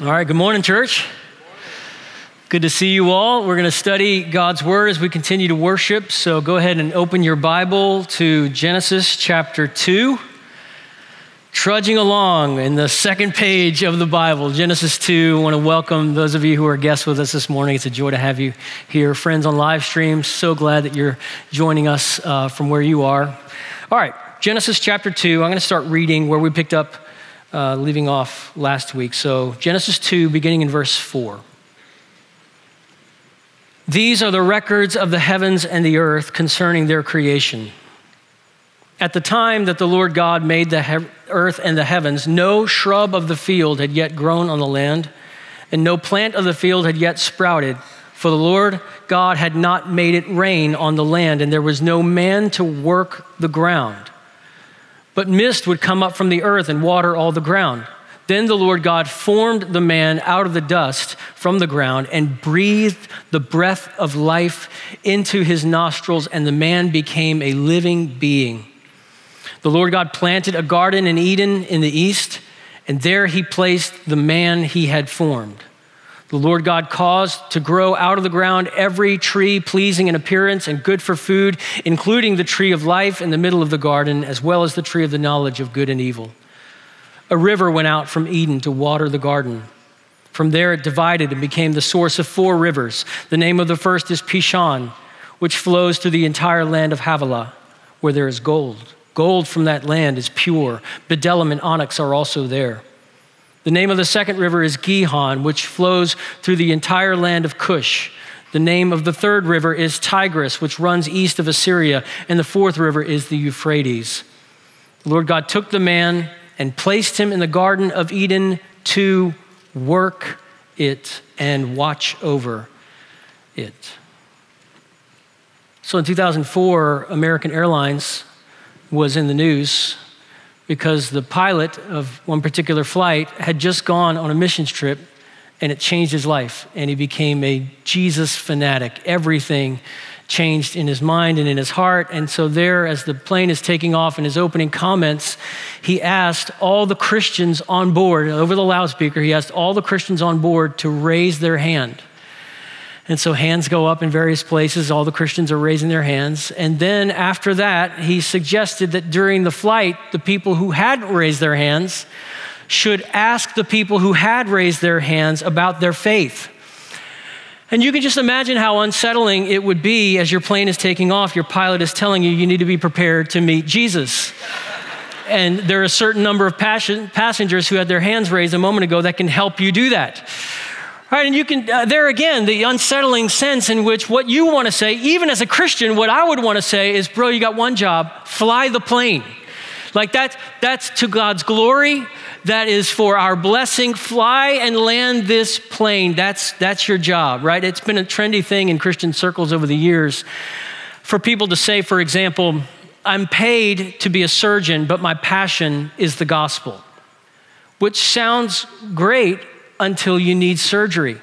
All right, good morning, church. Good to see you all. We're going to study God's Word as we continue to worship. So go ahead and open your Bible to Genesis chapter 2. Trudging along in the second page of the Bible, Genesis 2. I want to welcome those of you who are guests with us this morning. It's a joy to have you here. Friends on live stream, so glad that you're joining us uh, from where you are. All right, Genesis chapter 2. I'm going to start reading where we picked up uh, leaving off last week. So, Genesis 2, beginning in verse 4. These are the records of the heavens and the earth concerning their creation. At the time that the Lord God made the he- earth and the heavens, no shrub of the field had yet grown on the land, and no plant of the field had yet sprouted, for the Lord God had not made it rain on the land, and there was no man to work the ground. But mist would come up from the earth and water all the ground. Then the Lord God formed the man out of the dust from the ground and breathed the breath of life into his nostrils, and the man became a living being. The Lord God planted a garden in Eden in the east, and there he placed the man he had formed. The Lord God caused to grow out of the ground every tree pleasing in appearance and good for food, including the tree of life in the middle of the garden, as well as the tree of the knowledge of good and evil. A river went out from Eden to water the garden. From there it divided and became the source of four rivers. The name of the first is Pishon, which flows through the entire land of Havilah, where there is gold. Gold from that land is pure. Bdellium and onyx are also there. The name of the second river is Gihon, which flows through the entire land of Cush. The name of the third river is Tigris, which runs east of Assyria. And the fourth river is the Euphrates. The Lord God took the man and placed him in the Garden of Eden to work it and watch over it. So in 2004, American Airlines was in the news because the pilot of one particular flight had just gone on a missions trip and it changed his life and he became a Jesus fanatic. Everything changed in his mind and in his heart. And so, there, as the plane is taking off in his opening comments, he asked all the Christians on board, over the loudspeaker, he asked all the Christians on board to raise their hand. And so hands go up in various places. All the Christians are raising their hands. And then after that, he suggested that during the flight, the people who hadn't raised their hands should ask the people who had raised their hands about their faith. And you can just imagine how unsettling it would be as your plane is taking off. Your pilot is telling you you need to be prepared to meet Jesus. and there are a certain number of passengers who had their hands raised a moment ago that can help you do that. Right, and you can, uh, there again, the unsettling sense in which what you want to say, even as a Christian, what I would want to say is, bro, you got one job fly the plane. Like that, that's to God's glory. That is for our blessing. Fly and land this plane. That's, that's your job, right? It's been a trendy thing in Christian circles over the years for people to say, for example, I'm paid to be a surgeon, but my passion is the gospel, which sounds great until you need surgery.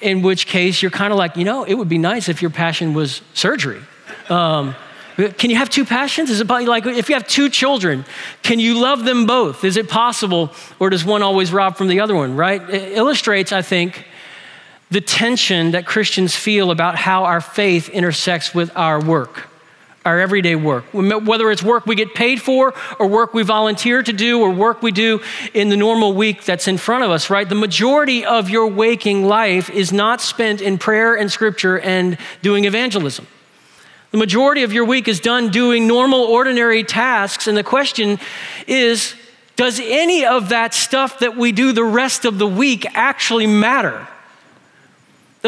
In which case, you're kind of like, you know, it would be nice if your passion was surgery. Um, can you have two passions? Is it like if you have two children, can you love them both? Is it possible, or does one always rob from the other one, right? It illustrates, I think, the tension that Christians feel about how our faith intersects with our work our everyday work, whether it's work we get paid for or work we volunteer to do or work we do in the normal week that's in front of us, right? The majority of your waking life is not spent in prayer and scripture and doing evangelism. The majority of your week is done doing normal, ordinary tasks. And the question is does any of that stuff that we do the rest of the week actually matter?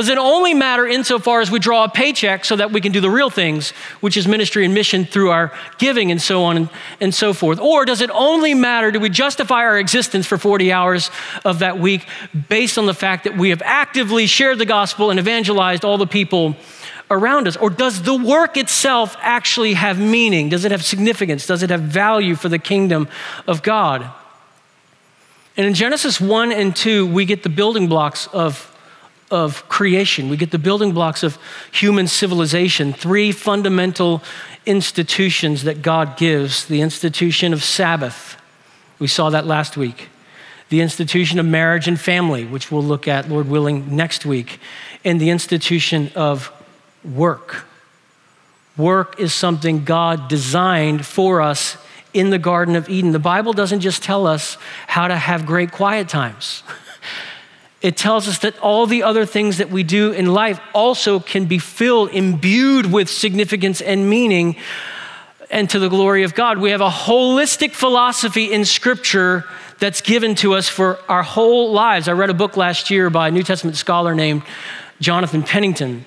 Does it only matter insofar as we draw a paycheck so that we can do the real things, which is ministry and mission through our giving and so on and, and so forth? Or does it only matter, do we justify our existence for 40 hours of that week based on the fact that we have actively shared the gospel and evangelized all the people around us? Or does the work itself actually have meaning? Does it have significance? Does it have value for the kingdom of God? And in Genesis 1 and 2, we get the building blocks of of creation. We get the building blocks of human civilization, three fundamental institutions that God gives the institution of Sabbath. We saw that last week. the institution of marriage and family, which we'll look at, Lord willing, next week, and the institution of work. Work is something God designed for us in the Garden of Eden. The Bible doesn't just tell us how to have great quiet times. It tells us that all the other things that we do in life also can be filled, imbued with significance and meaning and to the glory of God. We have a holistic philosophy in Scripture that's given to us for our whole lives. I read a book last year by a New Testament scholar named Jonathan Pennington.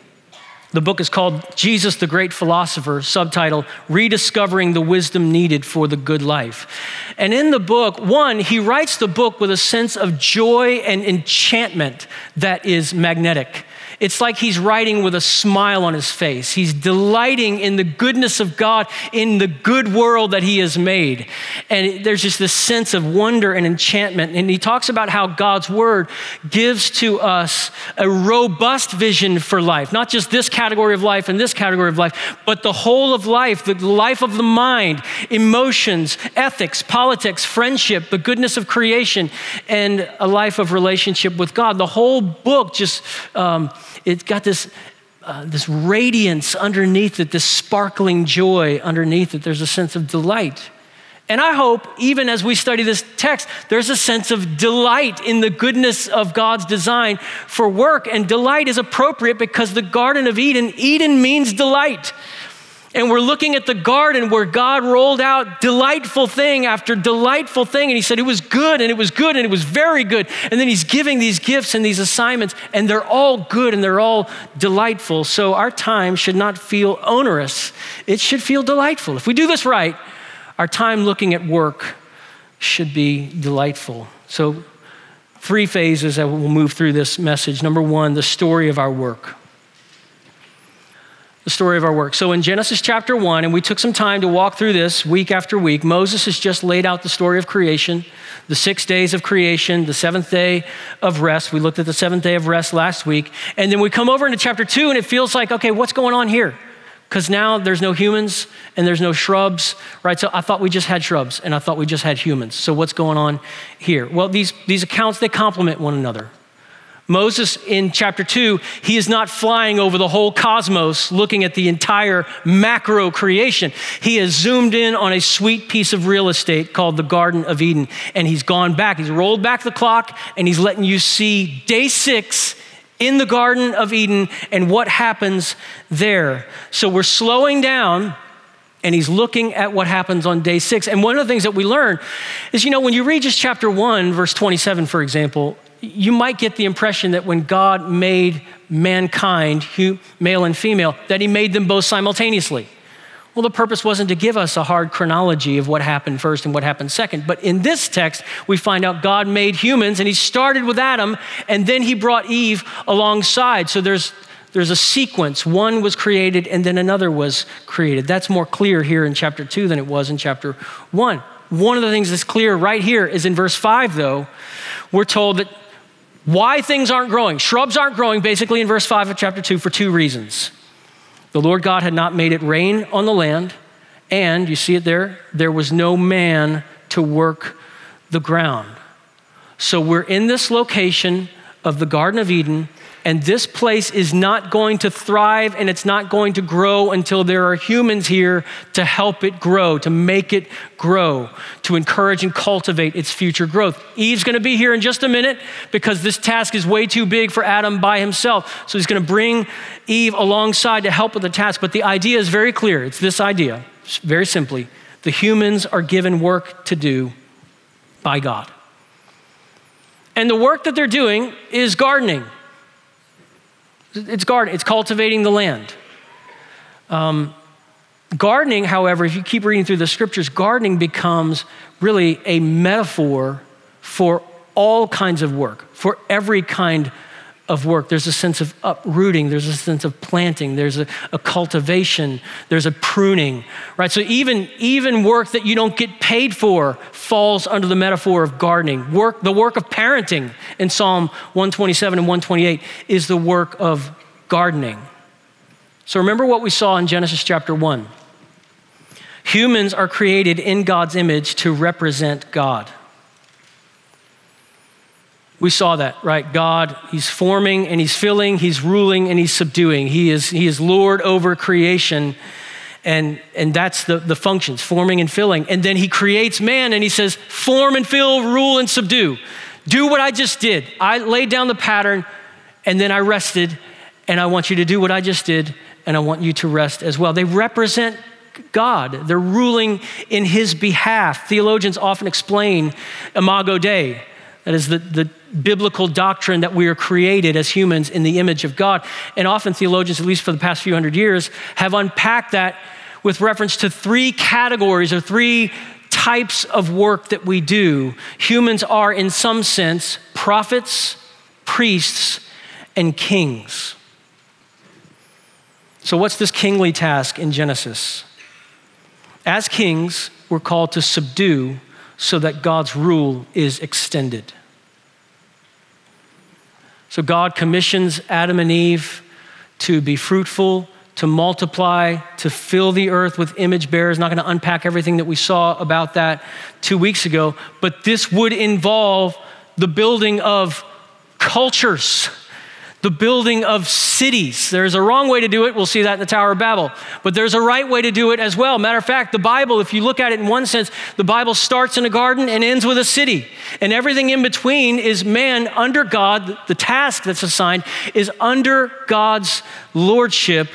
The book is called Jesus the Great Philosopher, subtitle Rediscovering the Wisdom Needed for the Good Life. And in the book, one, he writes the book with a sense of joy and enchantment that is magnetic. It's like he's writing with a smile on his face. He's delighting in the goodness of God, in the good world that he has made. And there's just this sense of wonder and enchantment. And he talks about how God's word gives to us a robust vision for life, not just this category of life and this category of life, but the whole of life, the life of the mind, emotions, ethics, politics, friendship, the goodness of creation, and a life of relationship with God. The whole book just. Um, it's got this, uh, this radiance underneath it, this sparkling joy underneath it. There's a sense of delight. And I hope, even as we study this text, there's a sense of delight in the goodness of God's design for work. And delight is appropriate because the Garden of Eden, Eden means delight. And we're looking at the garden where God rolled out delightful thing after delightful thing. And He said it was good and it was good and it was very good. And then He's giving these gifts and these assignments, and they're all good and they're all delightful. So our time should not feel onerous, it should feel delightful. If we do this right, our time looking at work should be delightful. So, three phases that we'll move through this message. Number one, the story of our work the story of our work. So in Genesis chapter 1, and we took some time to walk through this week after week, Moses has just laid out the story of creation, the six days of creation, the seventh day of rest. We looked at the seventh day of rest last week. And then we come over into chapter 2, and it feels like, okay, what's going on here? Because now there's no humans and there's no shrubs, right? So I thought we just had shrubs and I thought we just had humans. So what's going on here? Well, these, these accounts, they complement one another. Moses in chapter 2, he is not flying over the whole cosmos looking at the entire macro creation. He has zoomed in on a sweet piece of real estate called the Garden of Eden. And he's gone back, he's rolled back the clock, and he's letting you see day six in the Garden of Eden and what happens there. So we're slowing down and he's looking at what happens on day six. And one of the things that we learn is, you know, when you read just chapter one, verse 27, for example, you might get the impression that when God made mankind, male and female, that he made them both simultaneously. Well, the purpose wasn't to give us a hard chronology of what happened first and what happened second. But in this text, we find out God made humans and he started with Adam and then he brought Eve alongside. So there's, there's a sequence. One was created and then another was created. That's more clear here in chapter two than it was in chapter one. One of the things that's clear right here is in verse five, though, we're told that why things aren't growing. Shrubs aren't growing, basically, in verse 5 of chapter 2 for two reasons. The Lord God had not made it rain on the land, and you see it there, there was no man to work the ground. So we're in this location of the Garden of Eden and this place is not going to thrive and it's not going to grow until there are humans here to help it grow, to make it grow, to encourage and cultivate its future growth. Eve's going to be here in just a minute because this task is way too big for Adam by himself. So he's going to bring Eve alongside to help with the task. But the idea is very clear. It's this idea, very simply. The humans are given work to do by God. And the work that they're doing is gardening. It's gardening, it's cultivating the land. Um, gardening, however, if you keep reading through the scriptures, gardening becomes really a metaphor for all kinds of work, for every kind of work. There's a sense of uprooting, there's a sense of planting, there's a, a, cultivation, there's a pruning, right? So even, even work that you don't get paid for falls under the metaphor of gardening. Work, the work of parenting in Psalm 127 and 128 is the work of gardening. So remember what we saw in Genesis chapter 1. Humans are created in God's image to represent God. We saw that, right? God, He's forming and He's filling, He's ruling and He's subduing. He is, he is Lord over creation. And, and that's the, the functions, forming and filling. And then He creates man and He says, form and fill, rule and subdue. Do what I just did. I laid down the pattern and then I rested, and I want you to do what I just did, and I want you to rest as well. They represent God. They're ruling in his behalf. Theologians often explain Imago Dei, that is the, the biblical doctrine that we are created as humans in the image of God. And often theologians, at least for the past few hundred years, have unpacked that with reference to three categories or three types of work that we do. Humans are, in some sense, prophets, priests, and kings. So, what's this kingly task in Genesis? As kings, we're called to subdue so that God's rule is extended. So God commissions Adam and Eve to be fruitful, to multiply, to fill the earth with image bearers. Not going to unpack everything that we saw about that two weeks ago, but this would involve the building of cultures the building of cities. There's a wrong way to do it. We'll see that in the Tower of Babel. But there's a right way to do it as well. Matter of fact, the Bible, if you look at it in one sense, the Bible starts in a garden and ends with a city. And everything in between is man under God. The task that's assigned is under God's lordship,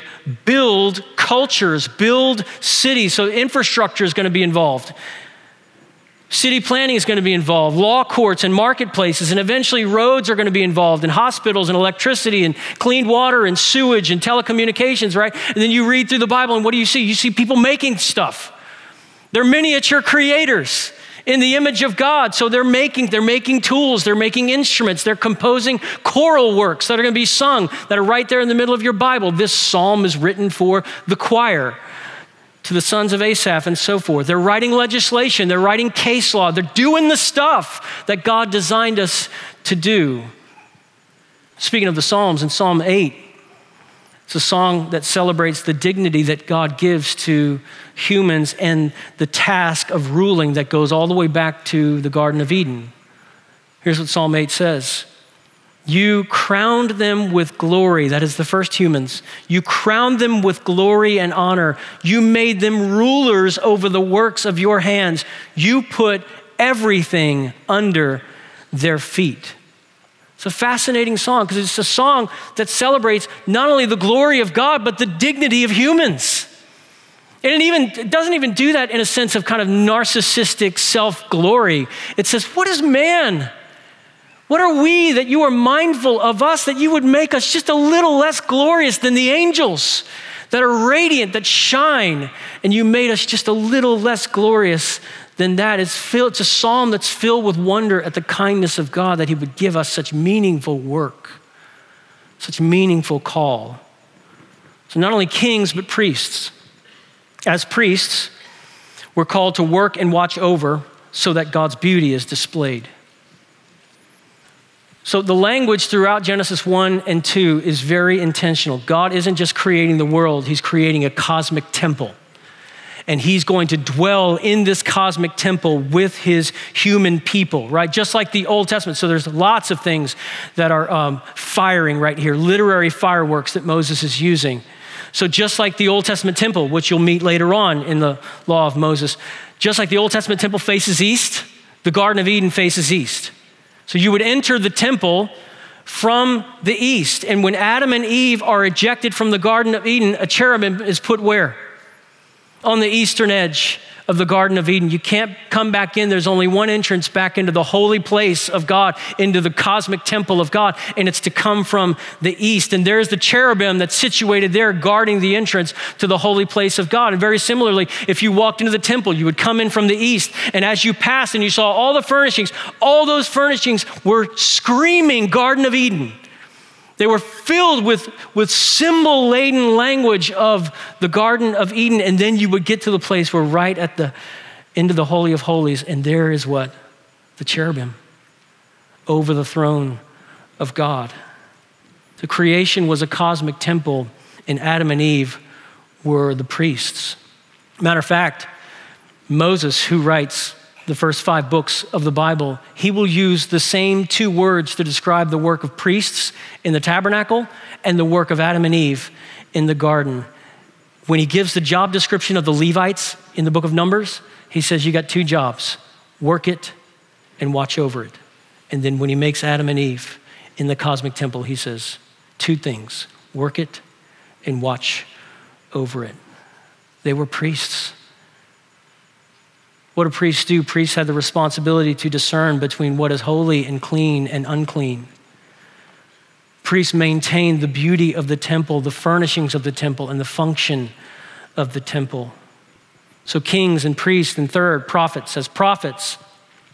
build cultures, build cities. So infrastructure is going to be involved. City planning is going to be involved, law courts and marketplaces, and eventually roads are going to be involved, and hospitals and electricity and clean water and sewage and telecommunications, right? And then you read through the Bible, and what do you see? You see people making stuff. They're miniature creators in the image of God. So they're making, they're making tools, they're making instruments, they're composing choral works that are going to be sung that are right there in the middle of your Bible. This psalm is written for the choir to the sons of Asaph and so forth. They're writing legislation, they're writing case law, they're doing the stuff that God designed us to do. Speaking of the Psalms, in Psalm 8, it's a song that celebrates the dignity that God gives to humans and the task of ruling that goes all the way back to the Garden of Eden. Here's what Psalm 8 says you crowned them with glory. That is the first humans. You crowned them with glory and honor. You made them rulers over the works of your hands. You put everything under their feet. It's a fascinating song because it's a song that celebrates not only the glory of God, but the dignity of humans. And it even it doesn't even do that in a sense of kind of narcissistic self glory. It says, What is man? What are we that you are mindful of us, that you would make us just a little less glorious than the angels that are radiant, that shine, and you made us just a little less glorious than that? It's, filled, it's a psalm that's filled with wonder at the kindness of God that He would give us such meaningful work, such meaningful call. So, not only kings, but priests. As priests, we're called to work and watch over so that God's beauty is displayed. So the language throughout Genesis 1 and 2 is very intentional. God isn't just creating the world, He's creating a cosmic temple. And he's going to dwell in this cosmic temple with his human people, right? Just like the Old Testament. So there's lots of things that are um, firing right here, literary fireworks that Moses is using. So just like the Old Testament temple, which you'll meet later on in the law of Moses, just like the Old Testament temple faces east, the Garden of Eden faces east. So you would enter the temple from the east. And when Adam and Eve are ejected from the Garden of Eden, a cherubim is put where? On the eastern edge of the Garden of Eden. You can't come back in. There's only one entrance back into the holy place of God, into the cosmic temple of God, and it's to come from the east. And there's the cherubim that's situated there guarding the entrance to the holy place of God. And very similarly, if you walked into the temple, you would come in from the east, and as you passed and you saw all the furnishings, all those furnishings were screaming Garden of Eden. They were filled with, with symbol laden language of the Garden of Eden. And then you would get to the place where, right at the end of the Holy of Holies, and there is what? The cherubim over the throne of God. The creation was a cosmic temple, and Adam and Eve were the priests. Matter of fact, Moses, who writes the first five books of the Bible, he will use the same two words to describe the work of priests in the tabernacle and the work of Adam and Eve in the garden. When he gives the job description of the Levites in the book of Numbers, he says, You got two jobs work it and watch over it. And then when he makes Adam and Eve in the cosmic temple, he says, Two things work it and watch over it. They were priests. What do priests do? Priests had the responsibility to discern between what is holy and clean and unclean. Priests maintained the beauty of the temple, the furnishings of the temple, and the function of the temple. So, kings and priests, and third, prophets. As prophets,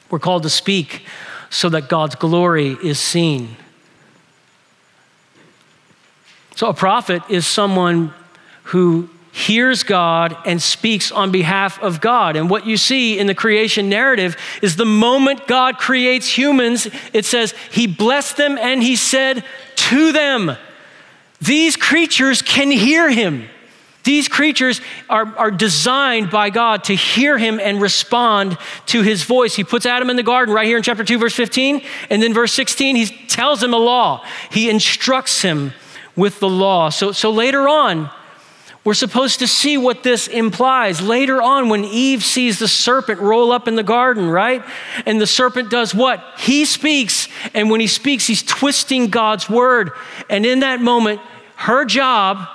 we're called to speak so that God's glory is seen. So, a prophet is someone who hears God and speaks on behalf of God. And what you see in the creation narrative is the moment God creates humans, it says, He blessed them and He said to them, These creatures can hear Him. These creatures are, are designed by God to hear him and respond to his voice. He puts Adam in the garden right here in chapter 2, verse 15. And then verse 16, he tells him a law. He instructs him with the law. So, so later on, we're supposed to see what this implies. Later on, when Eve sees the serpent roll up in the garden, right? And the serpent does what? He speaks. And when he speaks, he's twisting God's word. And in that moment, her job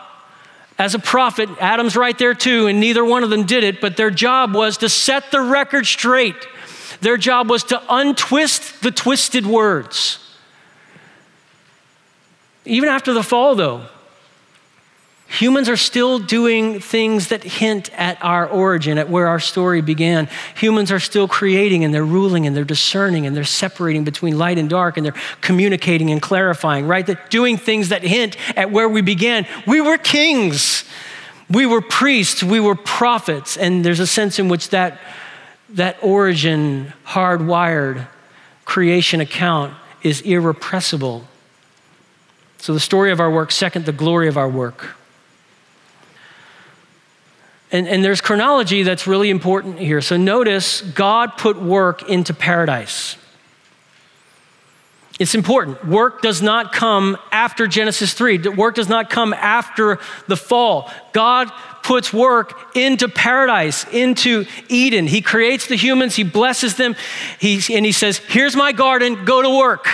as a prophet, Adam's right there too, and neither one of them did it, but their job was to set the record straight. Their job was to untwist the twisted words. Even after the fall, though, Humans are still doing things that hint at our origin, at where our story began. Humans are still creating and they're ruling and they're discerning and they're separating between light and dark and they're communicating and clarifying, right? Doing things that hint at where we began. We were kings, we were priests, we were prophets, and there's a sense in which that, that origin, hardwired creation account is irrepressible. So, the story of our work, second, the glory of our work. And, and there's chronology that's really important here. So notice God put work into paradise. It's important. Work does not come after Genesis 3. Work does not come after the fall. God puts work into paradise, into Eden. He creates the humans, He blesses them, he, and He says, Here's my garden, go to work.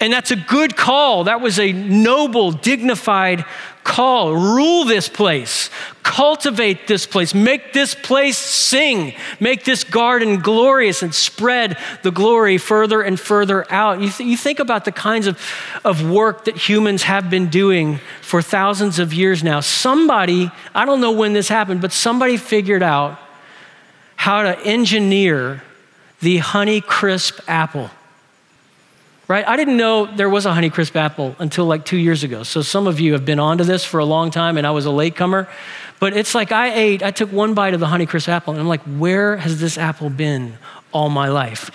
And that's a good call. That was a noble, dignified call. Rule this place, cultivate this place, make this place sing, make this garden glorious, and spread the glory further and further out. You, th- you think about the kinds of, of work that humans have been doing for thousands of years now. Somebody, I don't know when this happened, but somebody figured out how to engineer the Honey Crisp apple right? I didn't know there was a Honeycrisp apple until like two years ago. So some of you have been onto this for a long time, and I was a latecomer. But it's like I ate, I took one bite of the Honeycrisp apple, and I'm like, where has this apple been all my life?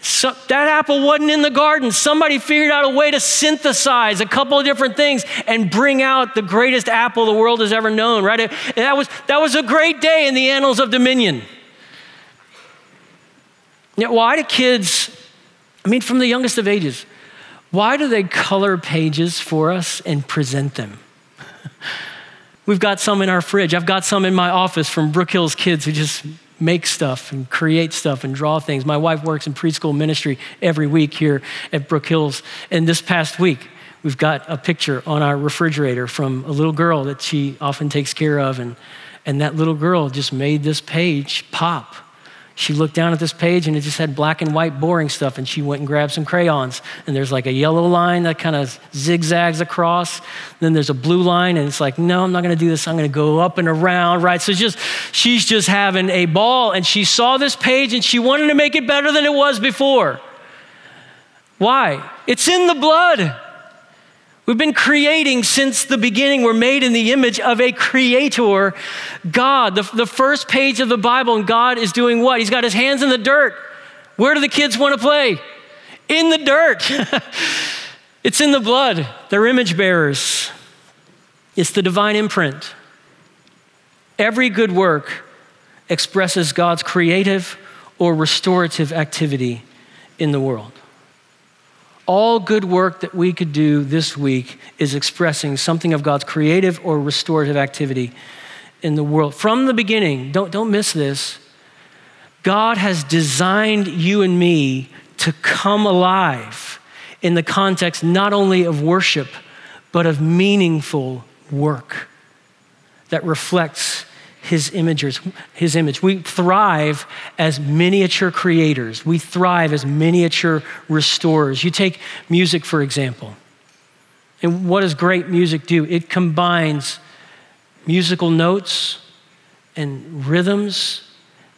So, that apple wasn't in the garden. Somebody figured out a way to synthesize a couple of different things and bring out the greatest apple the world has ever known, right? And that was, that was a great day in the annals of Dominion. Now, why do kids I mean, from the youngest of ages. Why do they color pages for us and present them? We've got some in our fridge. I've got some in my office from Brook Hills kids who just make stuff and create stuff and draw things. My wife works in preschool ministry every week here at Brook Hills. And this past week, we've got a picture on our refrigerator from a little girl that she often takes care of. And, and that little girl just made this page pop she looked down at this page and it just had black and white boring stuff and she went and grabbed some crayons. And there's like a yellow line that kind of zigzags across. Then there's a blue line and it's like no i'm not going to do this. I'm going to go up and around right? So just she's just having a ball and she saw this page and she wanted to make it better than it was before. Why? It's in the blood We've been creating since the beginning. We're made in the image of a creator, God. The, the first page of the Bible, and God is doing what? He's got his hands in the dirt. Where do the kids want to play? In the dirt. it's in the blood. They're image bearers. It's the divine imprint. Every good work expresses God's creative, or restorative activity in the world. All good work that we could do this week is expressing something of God's creative or restorative activity in the world. From the beginning, don't, don't miss this, God has designed you and me to come alive in the context not only of worship, but of meaningful work that reflects his images, his image. We thrive as miniature creators. We thrive as miniature restorers. You take music, for example. And what does great music do? It combines musical notes and rhythms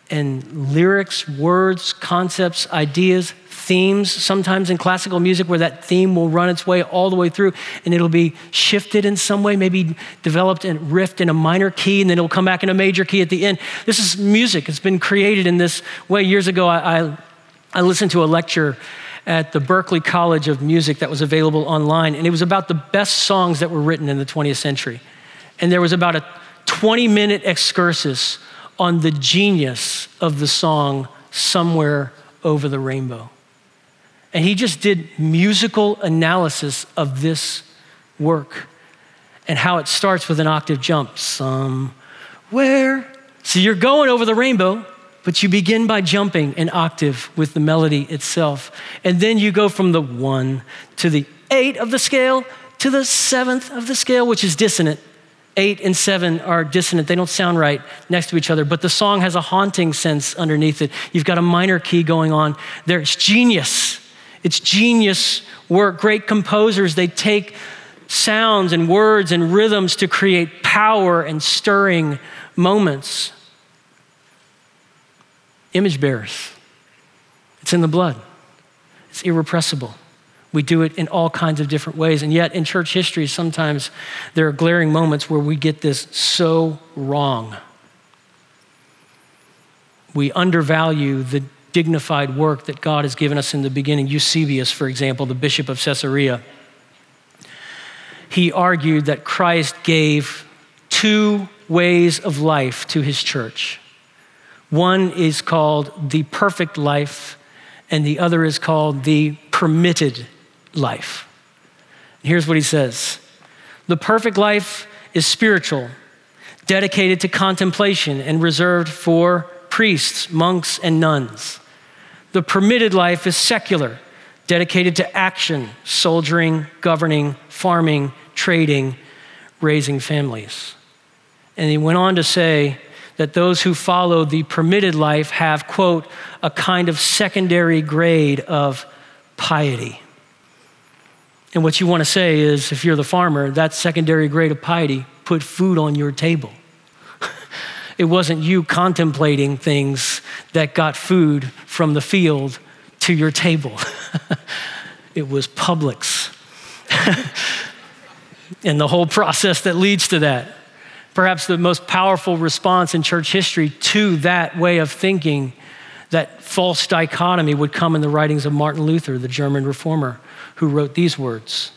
and lyrics, words, concepts, ideas, themes, sometimes in classical music where that theme will run its way all the way through and it'll be shifted in some way, maybe developed and riffed in a minor key and then it'll come back in a major key at the end. This is music. It's been created in this way. Years ago, I, I, I listened to a lecture at the Berklee College of Music that was available online, and it was about the best songs that were written in the 20th century. And there was about a 20 minute excursus on the genius of the song Somewhere Over the Rainbow. And he just did musical analysis of this work and how it starts with an octave jump. Somewhere. So you're going over the rainbow, but you begin by jumping an octave with the melody itself. And then you go from the one to the eight of the scale to the seventh of the scale, which is dissonant. Eight and seven are dissonant. They don't sound right next to each other, but the song has a haunting sense underneath it. You've got a minor key going on. There's genius it's genius work. Great composers, they take sounds and words and rhythms to create power and stirring moments. Image bearers, it's in the blood, it's irrepressible. We do it in all kinds of different ways. And yet, in church history, sometimes there are glaring moments where we get this so wrong. We undervalue the dignified work that God has given us in the beginning. Eusebius, for example, the bishop of Caesarea, he argued that Christ gave two ways of life to his church. One is called the perfect life, and the other is called the permitted life. Here's what he says The perfect life is spiritual, dedicated to contemplation, and reserved for priests, monks, and nuns. The permitted life is secular, dedicated to action, soldiering, governing, farming, trading, raising families. And he went on to say that those who follow the permitted life have, quote, a kind of secondary grade of piety. And what you want to say is if you're the farmer, that secondary grade of piety put food on your table. It wasn't you contemplating things that got food from the field to your table. it was Publix. and the whole process that leads to that. Perhaps the most powerful response in church history to that way of thinking, that false dichotomy, would come in the writings of Martin Luther, the German reformer, who wrote these words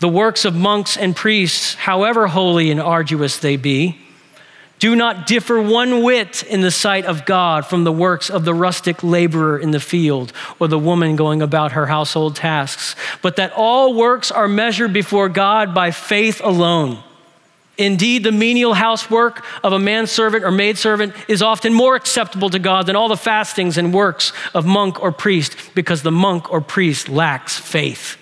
The works of monks and priests, however holy and arduous they be, do not differ one whit in the sight of God from the works of the rustic laborer in the field or the woman going about her household tasks, but that all works are measured before God by faith alone. Indeed, the menial housework of a manservant or maidservant is often more acceptable to God than all the fastings and works of monk or priest because the monk or priest lacks faith.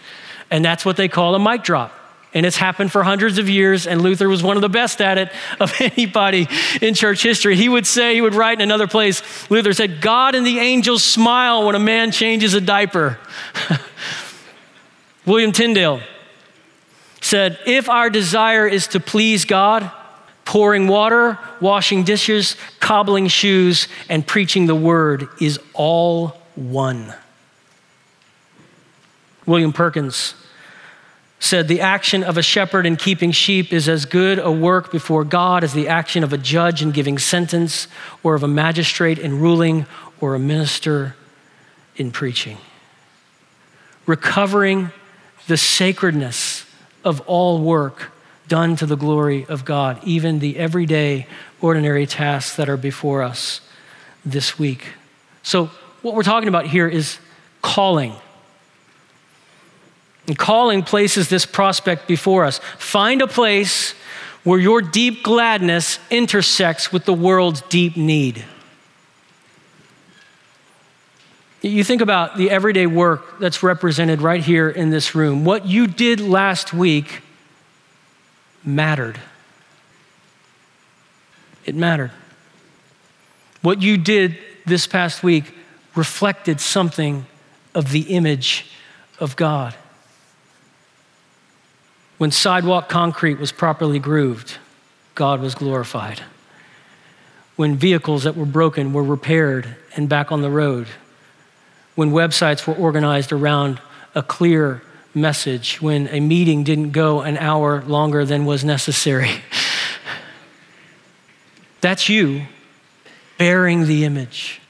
And that's what they call a mic drop. And it's happened for hundreds of years, and Luther was one of the best at it of anybody in church history. He would say, he would write in another place, Luther said, God and the angels smile when a man changes a diaper. William Tyndale said, If our desire is to please God, pouring water, washing dishes, cobbling shoes, and preaching the word is all one. William Perkins said, The action of a shepherd in keeping sheep is as good a work before God as the action of a judge in giving sentence, or of a magistrate in ruling, or a minister in preaching. Recovering the sacredness of all work done to the glory of God, even the everyday, ordinary tasks that are before us. this week. So, what we're talking about here is calling. And calling places this prospect before us. Find a place where your deep gladness intersects with the world's deep need. You think about the everyday work that's represented right here in this room. What you did last week mattered. It mattered. What you did this past week reflected something of the image of God. When sidewalk concrete was properly grooved, God was glorified. When vehicles that were broken were repaired and back on the road, when websites were organized around a clear message, when a meeting didn't go an hour longer than was necessary. That's you bearing the image.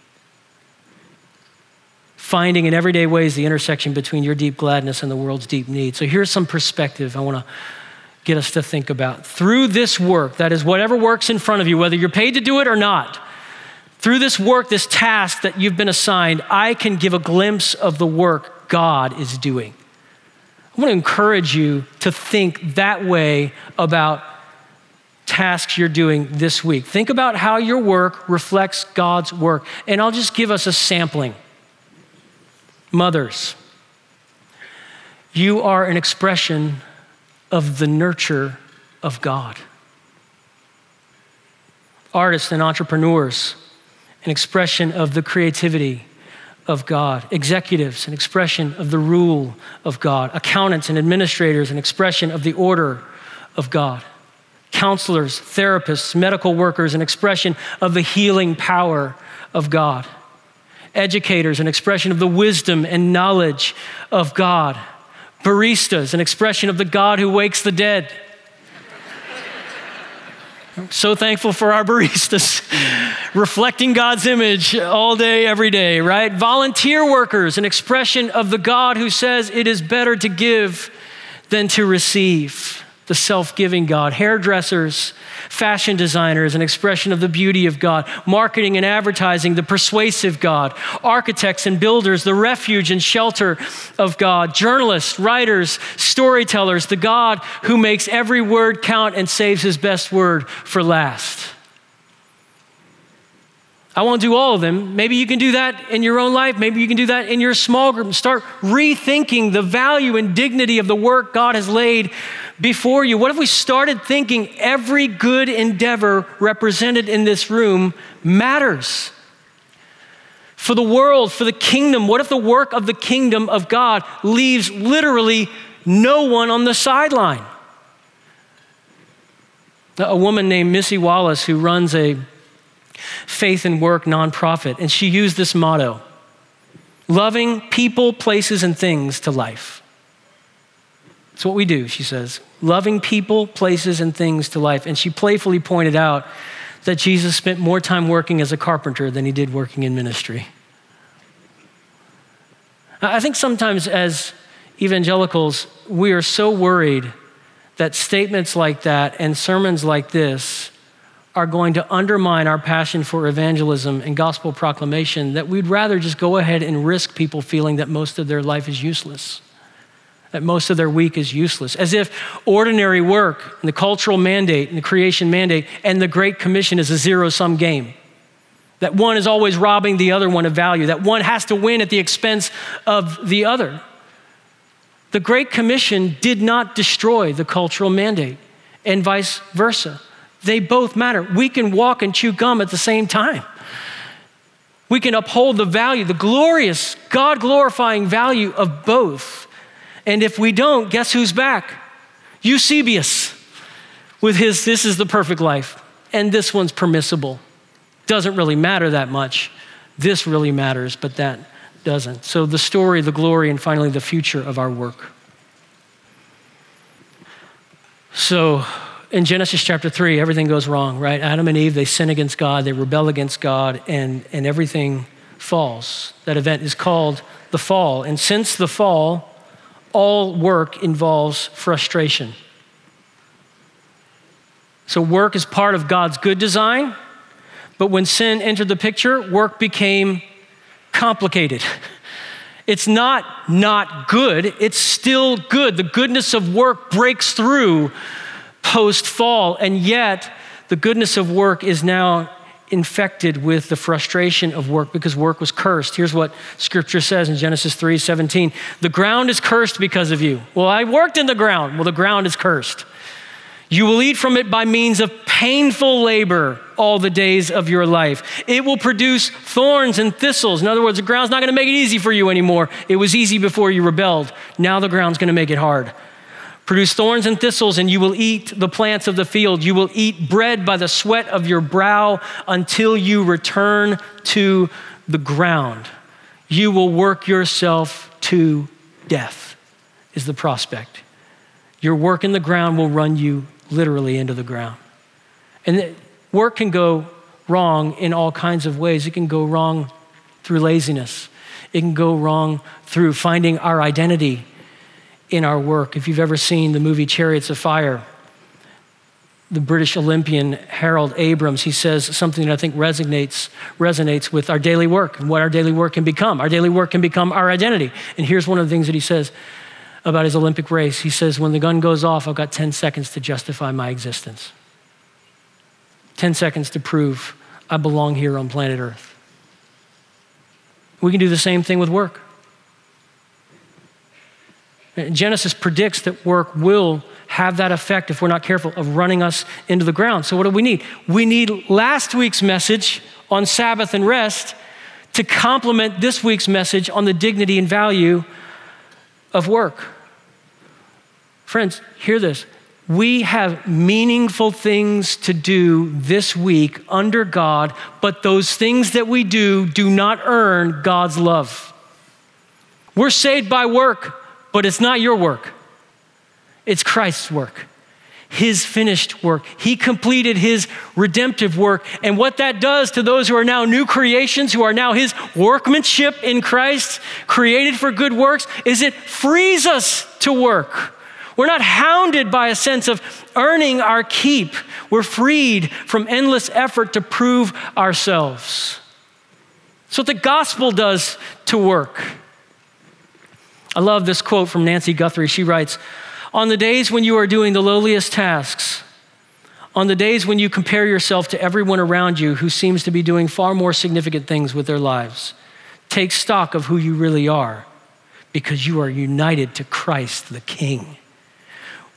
Finding in everyday ways the intersection between your deep gladness and the world's deep need. So here's some perspective I want to get us to think about. Through this work, that is, whatever works in front of you, whether you're paid to do it or not, through this work, this task that you've been assigned, I can give a glimpse of the work God is doing. I want to encourage you to think that way about tasks you're doing this week. Think about how your work reflects God's work. And I'll just give us a sampling. Mothers, you are an expression of the nurture of God. Artists and entrepreneurs, an expression of the creativity of God. Executives, an expression of the rule of God. Accountants and administrators, an expression of the order of God. Counselors, therapists, medical workers, an expression of the healing power of God. Educators, an expression of the wisdom and knowledge of God. Baristas, an expression of the God who wakes the dead. So thankful for our baristas, reflecting God's image all day, every day, right? Volunteer workers, an expression of the God who says it is better to give than to receive the self giving God. Hairdressers, fashion designers, an expression of the beauty of God. Marketing and advertising, the persuasive God. Architects and builders, the refuge and shelter of God. Journalists, writers, storytellers, the God who makes every word count and saves his best word for last. I won't do all of them. Maybe you can do that in your own life. Maybe you can do that in your small group. Start rethinking the value and dignity of the work God has laid before you? What if we started thinking every good endeavor represented in this room matters? For the world, for the kingdom, what if the work of the kingdom of God leaves literally no one on the sideline? A woman named Missy Wallace, who runs a faith and work nonprofit, and she used this motto loving people, places, and things to life. It's what we do, she says. Loving people, places, and things to life. And she playfully pointed out that Jesus spent more time working as a carpenter than he did working in ministry. I think sometimes as evangelicals, we are so worried that statements like that and sermons like this are going to undermine our passion for evangelism and gospel proclamation that we'd rather just go ahead and risk people feeling that most of their life is useless that most of their week is useless, as if ordinary work and the cultural mandate and the creation mandate and the Great Commission is a zero sum game. That one is always robbing the other one of value, that one has to win at the expense of the other. The Great Commission did not destroy the cultural mandate, and vice versa. They both matter. We can walk and chew gum at the same time. We can uphold the value, the glorious, God glorifying value of both and if we don't, guess who's back? Eusebius with his This is the Perfect Life. And this one's permissible. Doesn't really matter that much. This really matters, but that doesn't. So the story, the glory, and finally the future of our work. So in Genesis chapter 3, everything goes wrong, right? Adam and Eve, they sin against God, they rebel against God, and, and everything falls. That event is called the fall. And since the fall, all work involves frustration. So, work is part of God's good design, But when sin entered the picture, work became complicated. It's not not good, it's still good. The goodness of work breaks through post fall, and yet the goodness of work is now infected with the frustration of work because work was cursed. Here's what scripture says in Genesis 3 17. The ground is cursed because of you. Well, I worked in the ground. Well, the ground is cursed. You will eat from it by means of painful labor all the days of your life. It will produce thorns and thistles. In other words, the ground's not going to make it easy for you anymore. It was easy before you rebelled. Now the ground's going to make it hard. Produce thorns and thistles, and you will eat the plants of the field. You will eat bread by the sweat of your brow until you return to the ground. You will work yourself to death, is the prospect. Your work in the ground will run you literally into the ground. And work can go wrong in all kinds of ways. It can go wrong through laziness, it can go wrong through finding our identity in our work. If you've ever seen the movie Chariots of Fire, the British Olympian Harold Abrahams, he says something that I think resonates, resonates with our daily work and what our daily work can become. Our daily work can become our identity. And here's one of the things that he says about his Olympic race. He says, When the gun goes off, I've got 10 seconds to justify my existence. 10 seconds to prove I belong here on planet Earth. We can do the same thing with work. Genesis predicts that work will have that effect if we're not careful of running us into the ground. So, what do we need? We need last week's message on Sabbath and rest to complement this week's message on the dignity and value of work. Friends, hear this. We have meaningful things to do this week under God, but those things that we do do not earn God's love. We're saved by work, but it's not your work, it's Christ's work. His finished work. He completed his redemptive work. And what that does to those who are now new creations, who are now his workmanship in Christ, created for good works, is it frees us to work. We're not hounded by a sense of earning our keep. We're freed from endless effort to prove ourselves. That's what the gospel does to work. I love this quote from Nancy Guthrie. She writes On the days when you are doing the lowliest tasks, on the days when you compare yourself to everyone around you who seems to be doing far more significant things with their lives, take stock of who you really are because you are united to Christ the King.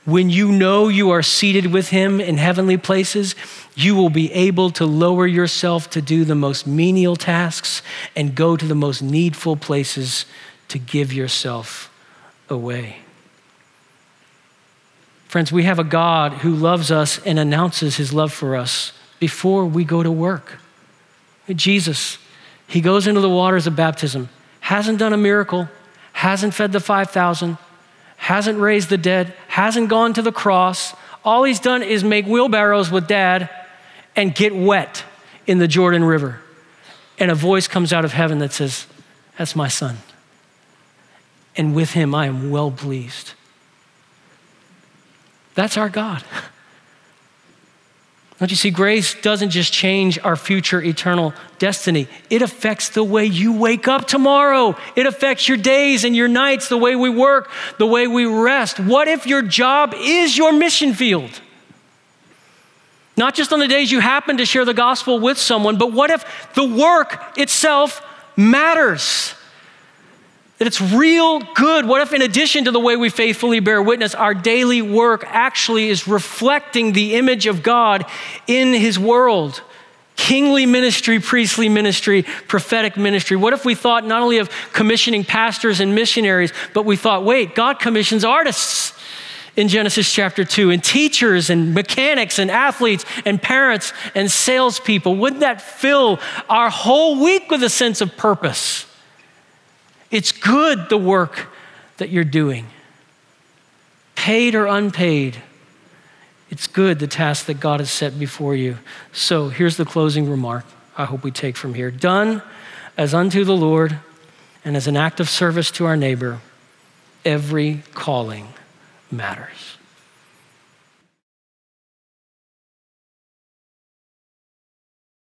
When you know you are seated with him in heavenly places, you will be able to lower yourself to do the most menial tasks and go to the most needful places to give yourself away. Friends, we have a God who loves us and announces his love for us before we go to work. Jesus, he goes into the waters of baptism, hasn't done a miracle, hasn't fed the 5,000 hasn't raised the dead, hasn't gone to the cross. All he's done is make wheelbarrows with dad and get wet in the Jordan River. And a voice comes out of heaven that says, That's my son. And with him I am well pleased. That's our God. Don't you see, grace doesn't just change our future eternal destiny, it affects the way you wake up tomorrow. It affects your days and your nights, the way we work, the way we rest. What if your job is your mission field? Not just on the days you happen to share the gospel with someone, but what if the work itself matters? That it's real good. What if, in addition to the way we faithfully bear witness, our daily work actually is reflecting the image of God in His world? Kingly ministry, priestly ministry, prophetic ministry. What if we thought not only of commissioning pastors and missionaries, but we thought, wait, God commissions artists in Genesis chapter 2, and teachers and mechanics and athletes and parents and salespeople? Wouldn't that fill our whole week with a sense of purpose? It's good, the work that you're doing, paid or unpaid. It's good, the task that God has set before you. So here's the closing remark I hope we take from here. Done as unto the Lord and as an act of service to our neighbor, every calling matters.